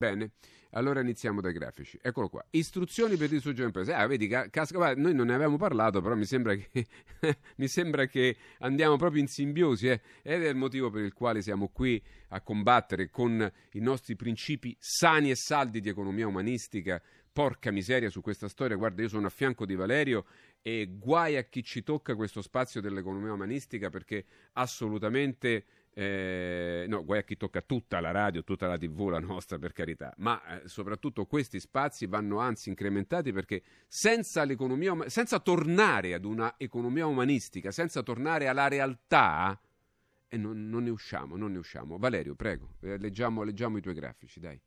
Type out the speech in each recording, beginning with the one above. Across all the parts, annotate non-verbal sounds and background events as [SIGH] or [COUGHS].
Bene, allora iniziamo dai grafici. Eccolo qua. Istruzioni per distruggere imprese. Ah, vedi, casca, noi non ne avevamo parlato, però mi sembra che, [LAUGHS] mi sembra che andiamo proprio in simbiosi eh? ed è il motivo per il quale siamo qui a combattere con i nostri principi sani e saldi di economia umanistica. Porca miseria su questa storia, guarda, io sono a fianco di Valerio e guai a chi ci tocca questo spazio dell'economia umanistica perché assolutamente eh, no, guai a chi tocca tutta la radio, tutta la tv, la nostra per carità, ma eh, soprattutto questi spazi vanno anzi incrementati perché senza l'economia, senza tornare ad una economia umanistica, senza tornare alla realtà, eh, non, non, ne usciamo, non ne usciamo. Valerio, prego, eh, leggiamo, leggiamo i tuoi grafici, dai.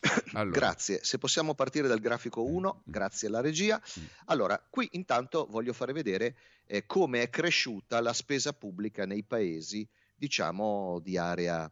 [COUGHS] Allora. Grazie, se possiamo partire dal grafico 1, mm. grazie alla regia. Mm. Allora, qui intanto voglio fare vedere eh, come è cresciuta la spesa pubblica nei paesi diciamo, di area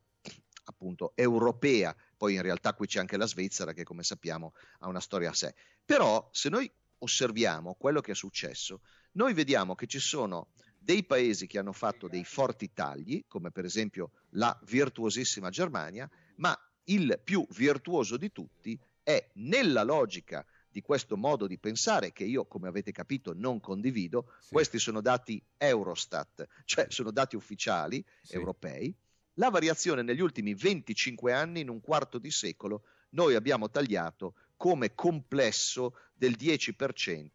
appunto europea. Poi in realtà qui c'è anche la Svizzera che come sappiamo ha una storia a sé. Però se noi osserviamo quello che è successo, noi vediamo che ci sono dei paesi che hanno fatto dei forti tagli, come per esempio la virtuosissima Germania, ma il più virtuoso di tutti è nella logica di questo modo di pensare che io, come avete capito, non condivido. Sì. Questi sono dati Eurostat, cioè sono dati ufficiali sì. europei. La variazione negli ultimi 25 anni, in un quarto di secolo, noi abbiamo tagliato come complesso del 10%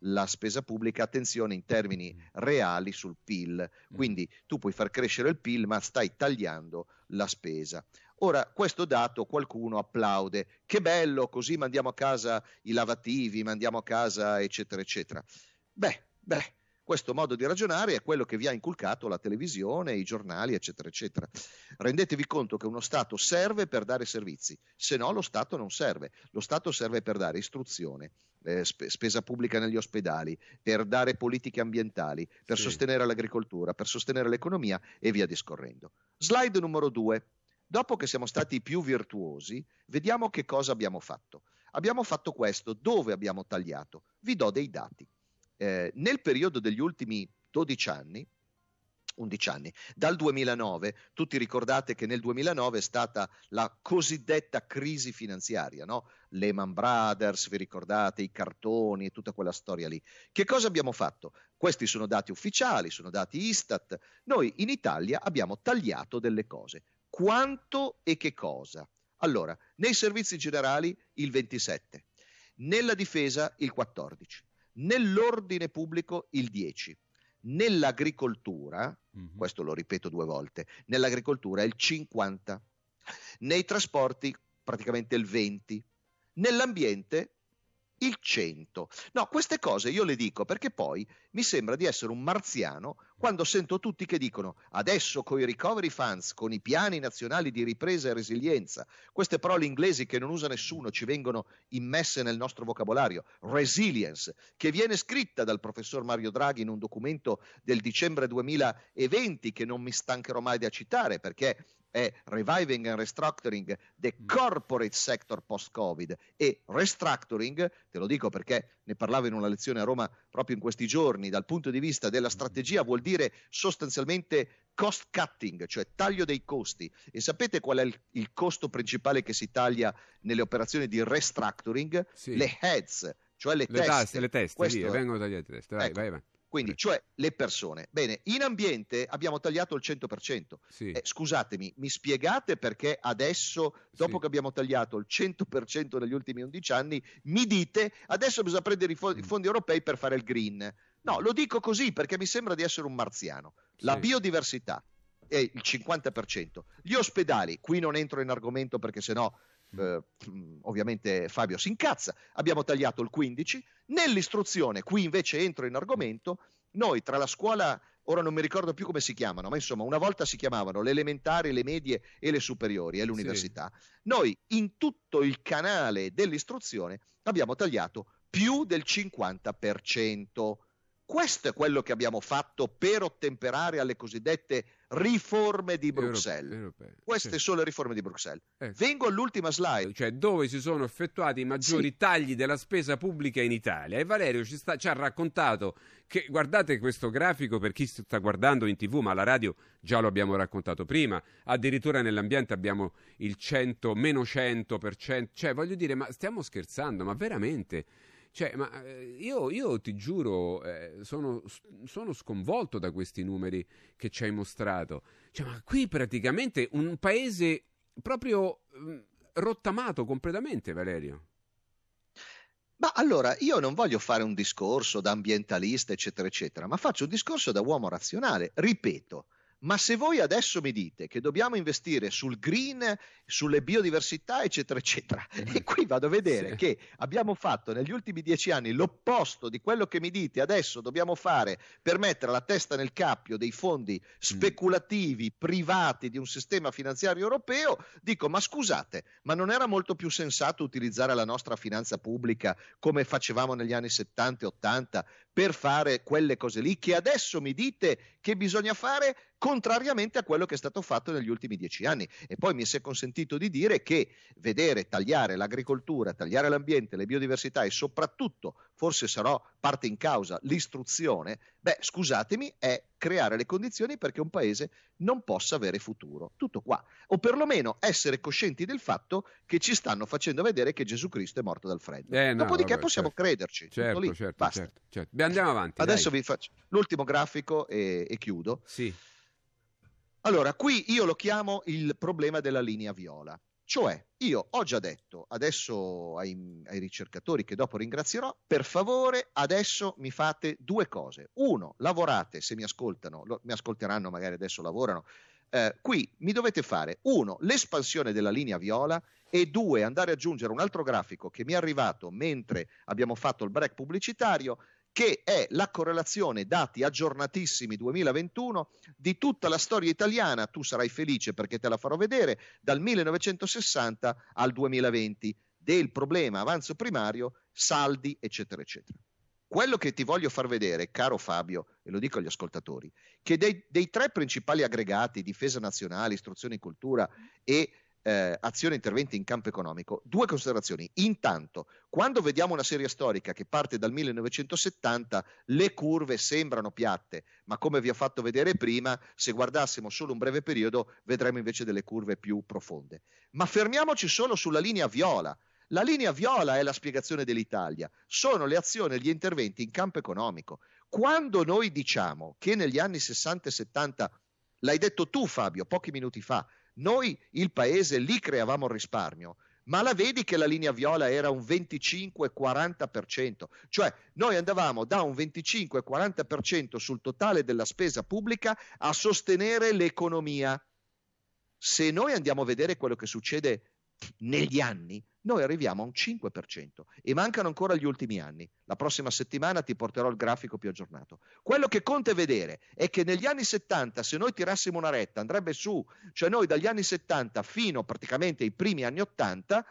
la spesa pubblica, attenzione in termini mm. reali sul PIL. Mm. Quindi tu puoi far crescere il PIL, ma stai tagliando la spesa. Ora, questo dato qualcuno applaude, che bello, così mandiamo a casa i lavativi, mandiamo a casa, eccetera, eccetera. Beh, beh, questo modo di ragionare è quello che vi ha inculcato la televisione, i giornali, eccetera, eccetera. Rendetevi conto che uno Stato serve per dare servizi, se no lo Stato non serve. Lo Stato serve per dare istruzione, eh, spesa pubblica negli ospedali, per dare politiche ambientali, per sì. sostenere l'agricoltura, per sostenere l'economia e via discorrendo. Slide numero due. Dopo che siamo stati più virtuosi, vediamo che cosa abbiamo fatto. Abbiamo fatto questo, dove abbiamo tagliato? Vi do dei dati. Eh, nel periodo degli ultimi 12 anni, 11 anni. Dal 2009, tutti ricordate che nel 2009 è stata la cosiddetta crisi finanziaria, no? Lehman Brothers, vi ricordate, i cartoni e tutta quella storia lì. Che cosa abbiamo fatto? Questi sono dati ufficiali, sono dati Istat. Noi in Italia abbiamo tagliato delle cose quanto e che cosa. Allora, nei servizi generali il 27, nella difesa il 14, nell'ordine pubblico il 10, nell'agricoltura, mm-hmm. questo lo ripeto due volte, nell'agricoltura il 50, nei trasporti praticamente il 20, nell'ambiente il 100. No, queste cose io le dico perché poi mi sembra di essere un marziano quando sento tutti che dicono adesso con i recovery funds, con i piani nazionali di ripresa e resilienza, queste parole inglesi che non usa nessuno ci vengono immesse nel nostro vocabolario, resilience, che viene scritta dal professor Mario Draghi in un documento del dicembre 2020 che non mi stancherò mai di citare perché è Reviving and Restructuring the mm. Corporate Sector Post-Covid e Restructuring, te lo dico perché ne parlavo in una lezione a Roma proprio in questi giorni, dal punto di vista della strategia vuol dire sostanzialmente cost cutting, cioè taglio dei costi. E sapete qual è il, il costo principale che si taglia nelle operazioni di restructuring? Sì. Le heads, cioè le, le teste. Taste, le teste, Questo... via, vengono tagliate le teste. Vai, ecco. vai, vai. Quindi, cioè le persone. Bene, in ambiente abbiamo tagliato il 100%. Sì. Eh, scusatemi, mi spiegate perché adesso, dopo sì. che abbiamo tagliato il 100% negli ultimi 11 anni, mi dite adesso bisogna prendere i fondi, mm. fondi europei per fare il green? No, lo dico così perché mi sembra di essere un marziano. La sì. biodiversità è il 50%. Gli ospedali, qui non entro in argomento perché sennò mm. eh, ovviamente Fabio si incazza, abbiamo tagliato il 15%. Nell'istruzione, qui invece entro in argomento, noi tra la scuola, ora non mi ricordo più come si chiamano, ma insomma una volta si chiamavano le elementari, le medie e le superiori e l'università, sì. noi in tutto il canale dell'istruzione abbiamo tagliato più del 50%. Questo è quello che abbiamo fatto per ottemperare alle cosiddette riforme di Bruxelles. Europee, Queste sì. sono le riforme di Bruxelles. Eh. Vengo all'ultima slide. Cioè dove si sono effettuati i maggiori sì. tagli della spesa pubblica in Italia. E Valerio ci, sta, ci, ha raccontato che, guardate questo grafico per chi sta guardando in tv, ma alla radio già lo abbiamo raccontato prima, addirittura nell'ambiente abbiamo il 100, meno 100%. Cioè voglio dire, ma stiamo scherzando, ma veramente... Cioè, ma eh, io, io, ti giuro, eh, sono, sono, sconvolto da questi numeri che ci hai mostrato. Cioè, ma qui praticamente un paese proprio mh, mm, rottamato completamente, Valerio. Ma allora, io non voglio fare un discorso da ambientalista, eccetera, eccetera, ma faccio un discorso da uomo razionale. Ripeto, ma se voi adesso mi dite che dobbiamo investire sul green, sulle biodiversità, eccetera, eccetera, e qui vado a vedere sì. che abbiamo fatto negli ultimi dieci anni l'opposto di quello che mi dite adesso dobbiamo fare per mettere la testa nel cappio dei fondi mm. speculativi privati di un sistema finanziario europeo, dico ma scusate, ma non era molto più sensato utilizzare la nostra finanza pubblica come facevamo negli anni 70 e 80 per fare quelle cose lì che adesso mi dite che bisogna fare contrariamente a quello che è stato fatto negli ultimi dieci anni. E poi mi si è consentito di dire che vedere tagliare l'agricoltura, tagliare l'ambiente, le biodiversità e soprattutto, forse sarò parte in causa, l'istruzione, beh, scusatemi, è creare le condizioni perché un paese non possa avere futuro. Tutto qua. O perlomeno essere coscienti del fatto che ci stanno facendo vedere che Gesù Cristo è morto dal freddo. Eh, no, Dopodiché vabbè, possiamo certo. crederci. Certo, lì, certo, certo, certo. Beh, andiamo avanti. Adesso dai. vi faccio l'ultimo grafico e, e chiudo. Sì. Allora, qui io lo chiamo il problema della linea viola. Cioè, io ho già detto adesso ai, ai, ricercatori che dopo ringrazierò, per favore adesso mi fate due cose. Uno, lavorate, se mi ascoltano, lo, mi ascolteranno magari adesso lavorano, eh, qui mi dovete fare, uno, l'espansione della linea viola e due, andare ad aggiungere un altro grafico che mi è arrivato mentre abbiamo fatto il break pubblicitario, che è la correlazione dati aggiornatissimi 2021 di tutta la storia italiana, tu sarai felice perché te la farò vedere, dal 1960 al 2020, del problema avanzo primario, saldi, eccetera, eccetera. Quello che ti voglio far vedere, caro Fabio, e lo dico agli ascoltatori, che dei, dei tre principali aggregati, difesa nazionale, istruzione e cultura e eh, azione e interventi in campo economico, due considerazioni. Intanto, quando vediamo una serie storica che parte dal 1970, le curve sembrano piatte, ma come vi ho fatto vedere prima, se guardassimo solo un breve periodo, vedremo invece delle curve più profonde. Ma fermiamoci solo sulla linea viola. La linea viola è la spiegazione dell'Italia, sono le azioni e gli interventi in campo economico. Quando noi diciamo che negli anni 60 e 70, l'hai detto tu Fabio pochi minuti fa, noi il paese lì creavamo risparmio, ma la vedi che la linea viola era un 25-40%, cioè noi andavamo da un 25-40% sul totale della spesa pubblica a sostenere l'economia. Se noi andiamo a vedere quello che succede negli anni, noi arriviamo a un 5% e mancano ancora gli ultimi anni. La prossima settimana ti porterò il grafico più aggiornato. Quello che conta vedere è che negli anni 70, se noi tirassimo una retta, andrebbe su, cioè noi dagli anni 70 fino praticamente ai primi anni 80,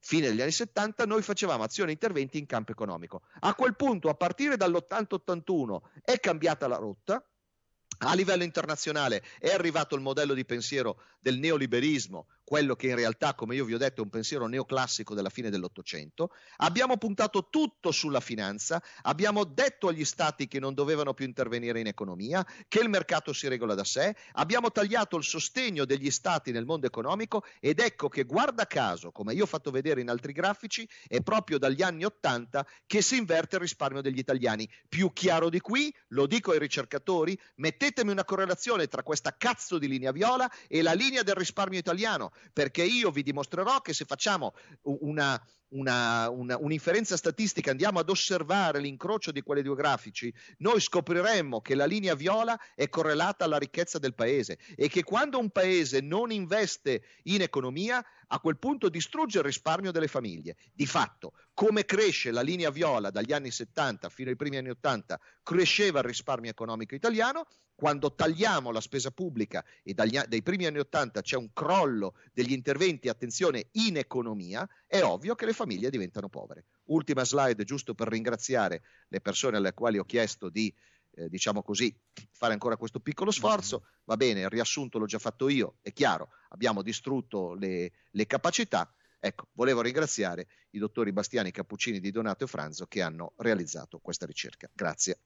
fine degli anni 70, noi facevamo azioni e interventi in campo economico. A quel punto, a partire dall'80-81, è cambiata la rotta, a livello internazionale è arrivato il modello di pensiero del neoliberismo, quello che in realtà, come io vi ho detto, è un pensiero neoclassico della fine dell'Ottocento. Abbiamo puntato tutto sulla finanza, abbiamo detto agli stati che non dovevano più intervenire in economia, che il mercato si regola da sé, abbiamo tagliato il sostegno degli stati nel mondo economico ed ecco che guarda caso, come io ho fatto vedere in altri grafici, è proprio dagli anni Ottanta che si inverte il risparmio degli italiani. Più chiaro di qui, lo dico ai ricercatori, mettetemi una correlazione tra questa cazzo di linea viola e la linea del risparmio italiano perché io vi dimostrerò che se facciamo una, una, una, un'inferenza statistica, andiamo ad osservare l'incrocio di quei due grafici, noi scopriremmo che la linea viola è correlata alla ricchezza del paese e che quando un paese non investe in economia, a quel punto distrugge il risparmio delle famiglie. Di fatto, come cresce la linea viola dagli anni 70 fino ai primi anni 80, cresceva il risparmio economico italiano, quando tagliamo la spesa pubblica e dagli, dai primi anni 80 c'è un crollo degli interventi, attenzione, in economia, è ovvio che le famiglie diventano povere. Ultima slide, giusto per ringraziare le persone alle quali ho chiesto di eh, diciamo così, fare ancora questo piccolo sforzo. Va bene, il riassunto l'ho già fatto io, è chiaro, abbiamo distrutto le, le capacità. Ecco, volevo ringraziare i dottori Bastiani Cappuccini di Donato e Franzo che hanno realizzato questa ricerca. Grazie.